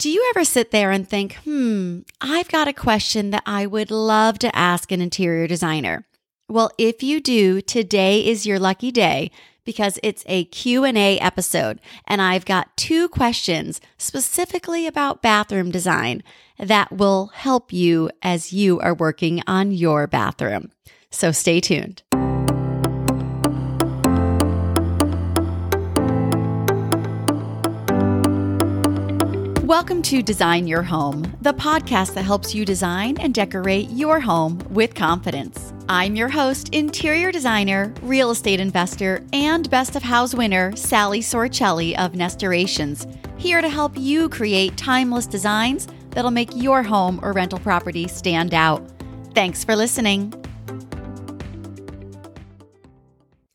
Do you ever sit there and think, hmm, I've got a question that I would love to ask an interior designer? Well, if you do, today is your lucky day because it's a Q&A episode and I've got two questions specifically about bathroom design that will help you as you are working on your bathroom. So stay tuned. Welcome to Design Your Home, the podcast that helps you design and decorate your home with confidence. I'm your host, interior designer, real estate investor, and best of Houzz winner, Sally Sorcelli of Nestorations, here to help you create timeless designs that'll make your home or rental property stand out. Thanks for listening.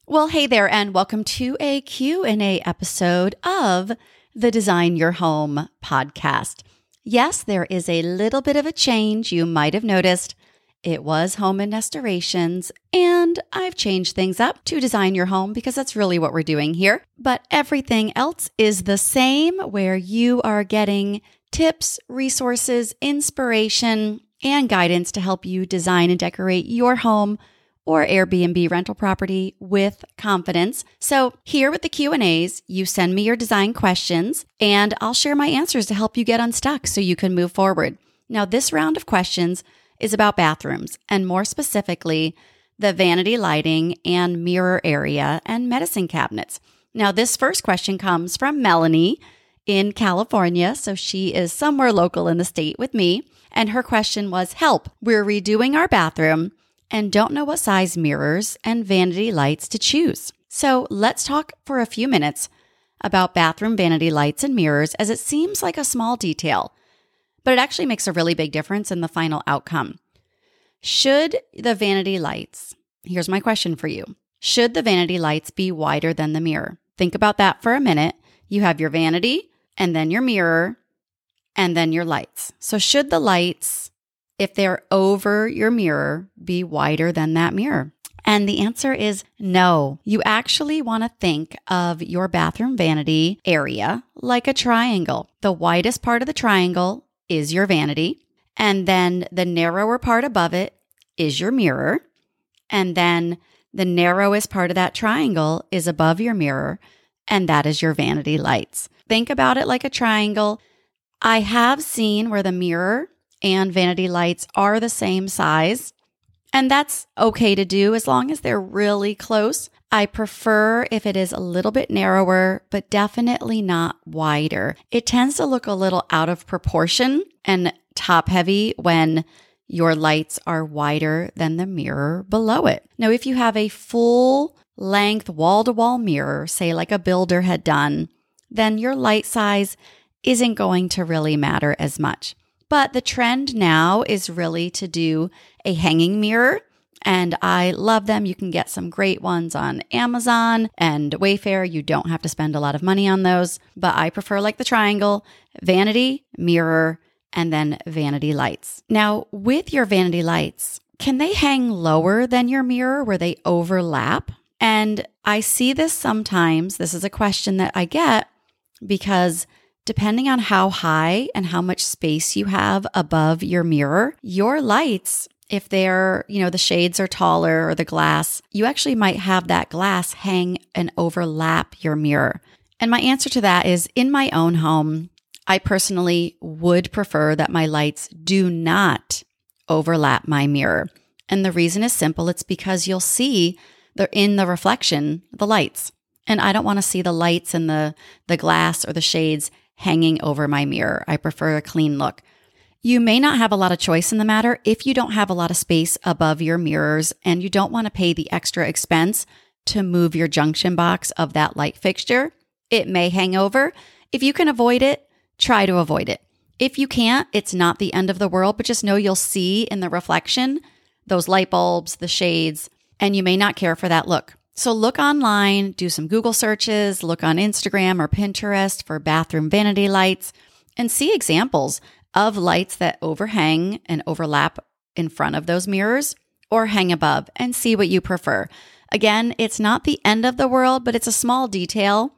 Well, hey there and welcome to a Q&A episode of the Design Your Home podcast. Yes, there is a little bit of a change you might have noticed. It was Home and Nestorations, and I've changed things up to design your home because that's really what we're doing here. But everything else is the same, where you are getting tips, resources, inspiration, and guidance to help you design and decorate your home or Airbnb rental property with confidence. So, here with the Q&As, you send me your design questions and I'll share my answers to help you get unstuck so you can move forward. Now, this round of questions is about bathrooms and more specifically, the vanity lighting and mirror area and medicine cabinets. Now, this first question comes from Melanie in California, so she is somewhere local in the state with me, and her question was, "Help, we're redoing our bathroom and don't know what size mirrors and vanity lights to choose. So let's talk for a few minutes about bathroom vanity lights and mirrors as it seems like a small detail, but it actually makes a really big difference in the final outcome. Should the vanity lights, here's my question for you should the vanity lights be wider than the mirror? Think about that for a minute. You have your vanity and then your mirror and then your lights. So, should the lights if they're over your mirror, be wider than that mirror? And the answer is no. You actually want to think of your bathroom vanity area like a triangle. The widest part of the triangle is your vanity, and then the narrower part above it is your mirror, and then the narrowest part of that triangle is above your mirror, and that is your vanity lights. Think about it like a triangle. I have seen where the mirror and vanity lights are the same size. And that's okay to do as long as they're really close. I prefer if it is a little bit narrower, but definitely not wider. It tends to look a little out of proportion and top heavy when your lights are wider than the mirror below it. Now, if you have a full length wall to wall mirror, say like a builder had done, then your light size isn't going to really matter as much. But the trend now is really to do a hanging mirror. And I love them. You can get some great ones on Amazon and Wayfair. You don't have to spend a lot of money on those, but I prefer like the triangle, vanity, mirror, and then vanity lights. Now, with your vanity lights, can they hang lower than your mirror where they overlap? And I see this sometimes. This is a question that I get because depending on how high and how much space you have above your mirror, your lights, if they're, you know, the shades are taller or the glass, you actually might have that glass hang and overlap your mirror. And my answer to that is in my own home, I personally would prefer that my lights do not overlap my mirror. And the reason is simple it's because you'll see the, in the reflection the lights. And I don't want to see the lights and the, the glass or the shades hanging over my mirror. I prefer a clean look. You may not have a lot of choice in the matter if you don't have a lot of space above your mirrors and you don't want to pay the extra expense to move your junction box of that light fixture. It may hang over. If you can avoid it, try to avoid it. If you can't, it's not the end of the world, but just know you'll see in the reflection those light bulbs, the shades, and you may not care for that look. So look online, do some Google searches, look on Instagram or Pinterest for bathroom vanity lights, and see examples of lights that overhang and overlap in front of those mirrors or hang above and see what you prefer. Again, it's not the end of the world, but it's a small detail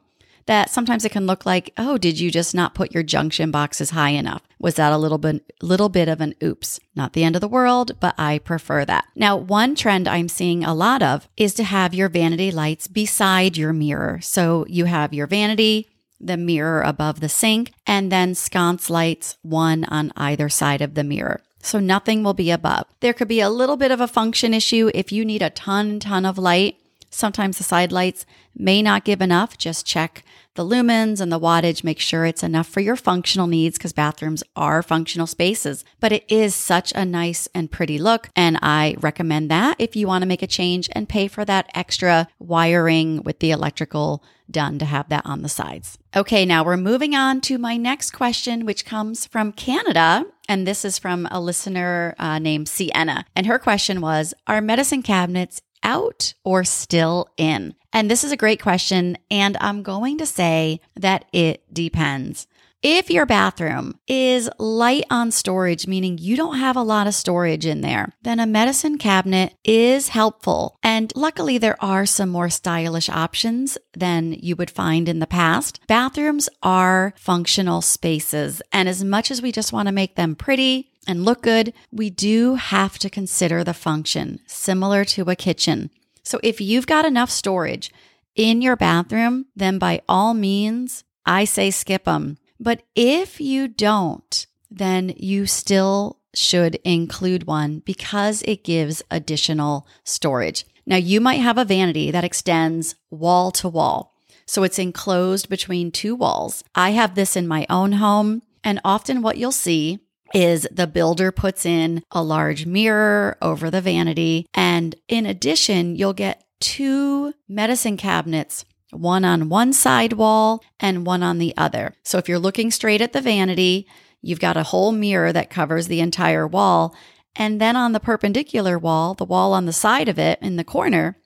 that sometimes it can look like, oh, did you just not put your junction boxes high enough? Was that a little bit little bit of an oops? Not the end of the world, but I prefer that. Now, one trend I'm seeing a lot of is to have your vanity lights beside your mirror. So you have your vanity, the mirror above the sink, and then sconce lights, one on either side of the mirror. So nothing will be above. There could be a little bit of a function issue if you need a ton, ton of light. Sometimes the side lights may not give enough. Just check the lumens and the wattage. Make sure it's enough for your functional needs because bathrooms are functional spaces. But it is such a nice and pretty look. And I recommend that if you want to make a change and pay for that extra wiring with the electrical done to have that on the sides. Okay, now we're moving on to my next question, which comes from Canada. And this is from a listener uh, named Sienna. And her question was Are medicine cabinets out or still in? And this is a great question. And I'm going to say that it depends. If your bathroom is light on storage, meaning you don't have a lot of storage in there, then a medicine cabinet is helpful. And luckily, there are some more stylish options than you would find in the past. Bathrooms are functional spaces. And as much as we just want to make them pretty, and look good, we do have to consider the function, similar to a kitchen. So if you've got enough storage in your bathroom, then by all means, I say skip them. But if you don't, then you still should include one because it gives additional storage. Now, you might have a vanity that extends wall to wall. So it's enclosed between two walls. I have this in my own home. And often what you'll see is the builder puts in a large mirror over the vanity. And in addition, you'll get two medicine cabinets, one on one side wall and one on the other. So if you're looking straight at the vanity, you've got a whole mirror that covers the entire wall. And then on the perpendicular wall, the wall on the side of it in the corner,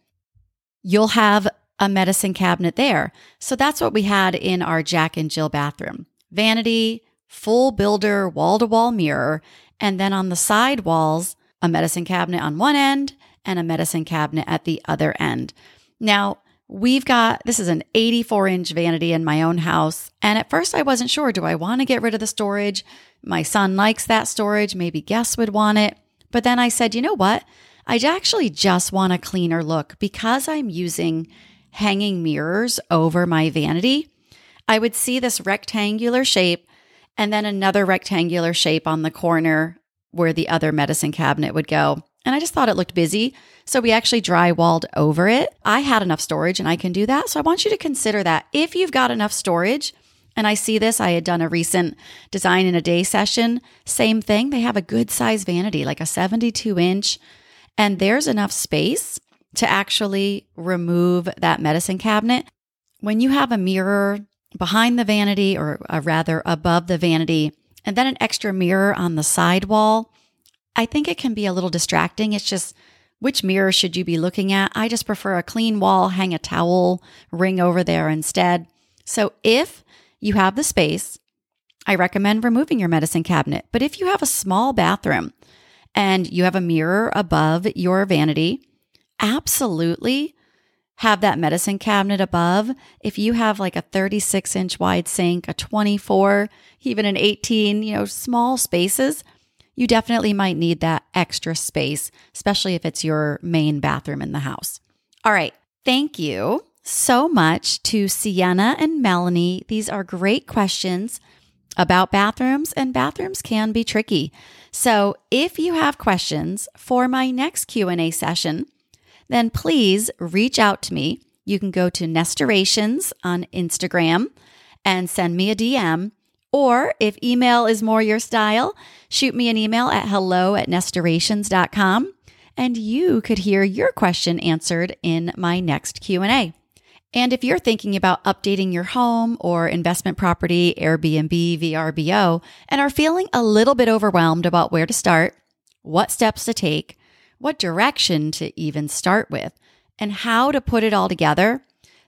you'll have a medicine cabinet there. So that's what we had in our Jack and Jill bathroom. Vanity, full builder wall to wall mirror, and then on the side walls, a medicine cabinet on one end and a medicine cabinet at the other end. Now, we've got this is an 84 inch vanity in my own house. And at first, I wasn't sure do I want to get rid of the storage? My son likes that storage. Maybe guests would want it. But then I said, you know what? I actually just want a cleaner look because I'm using hanging mirrors over my vanity. I would see this rectangular shape and then another rectangular shape on the corner where the other medicine cabinet would go. And I just thought it looked busy. So we actually drywalled over it. I had enough storage and I can do that. So I want you to consider that if you've got enough storage, and I see this, I had done a recent design in a day session. Same thing. They have a good size vanity, like a 72 inch, and there's enough space to actually remove that medicine cabinet. When you have a mirror behind the vanity, or uh, rather above the vanity, and then an extra mirror on the side wall, I think it can be a little distracting. It's just which mirror should you be looking at? I just prefer a clean wall, hang a towel ring over there instead. So if you have the space, I recommend removing your medicine cabinet. But if you have a small bathroom and you have a mirror above your vanity, absolutely have that medicine cabinet above. If you have like a 36 inch wide sink, a 24, even an 18, you know, small spaces, you definitely might need that extra space, especially if it's your main bathroom in the house. All right. Thank you so much to Sienna and Melanie. These are great questions about bathrooms, and bathrooms can be tricky. So, if you have questions for my next Q&A session, then please reach out to me. You can go to Nestorations on Instagram and send me a DM. Or if email is more your style, shoot me an email at hello at nestorations.com and you could hear your question answered in my next Q&A. And if you're thinking about updating your home or investment property, Airbnb, VRBO, and are feeling a little bit overwhelmed about where to start, what steps to take, what direction to even start with, and how to put it all together,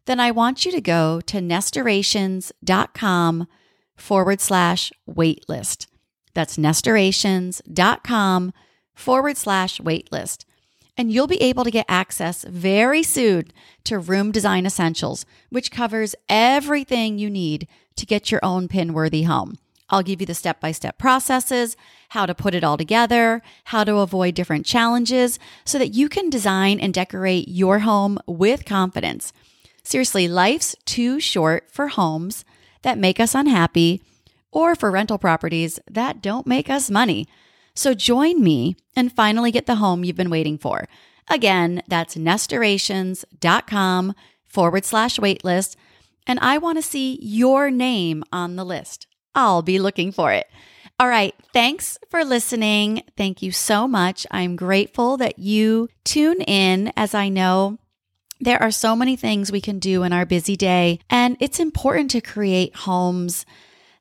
then I want you to go to nestorations.com forward slash waitlist. That's nestorations.com forward slash waitlist. and you'll be able to get access very soon to Room Design Essentials, which covers everything you need to get your own pin worthy home. I'll give you the step by step processes, how to put it all together, how to avoid different challenges so that you can design and decorate your home with confidence. Seriously, life's too short for homes that make us unhappy or for rental properties that don't make us money. So join me and finally get the home you've been waiting for. Again, that's nestorations.com forward slash waitlist. And I want to see your name on the list. I'll be looking for it. All right. Thanks for listening. Thank you so much. I'm grateful that you tune in as I know there are so many things we can do in our busy day, and it's important to create homes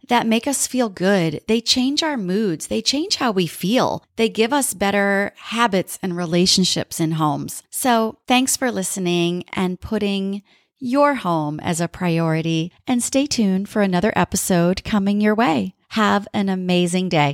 that make us feel good. They change our moods. They change how we feel. They give us better habits and relationships in homes. So thanks for listening and putting your home as a priority and stay tuned for another episode coming your way. Have an amazing day.